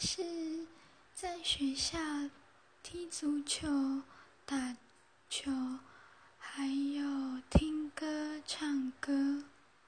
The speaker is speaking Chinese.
是在学校踢足球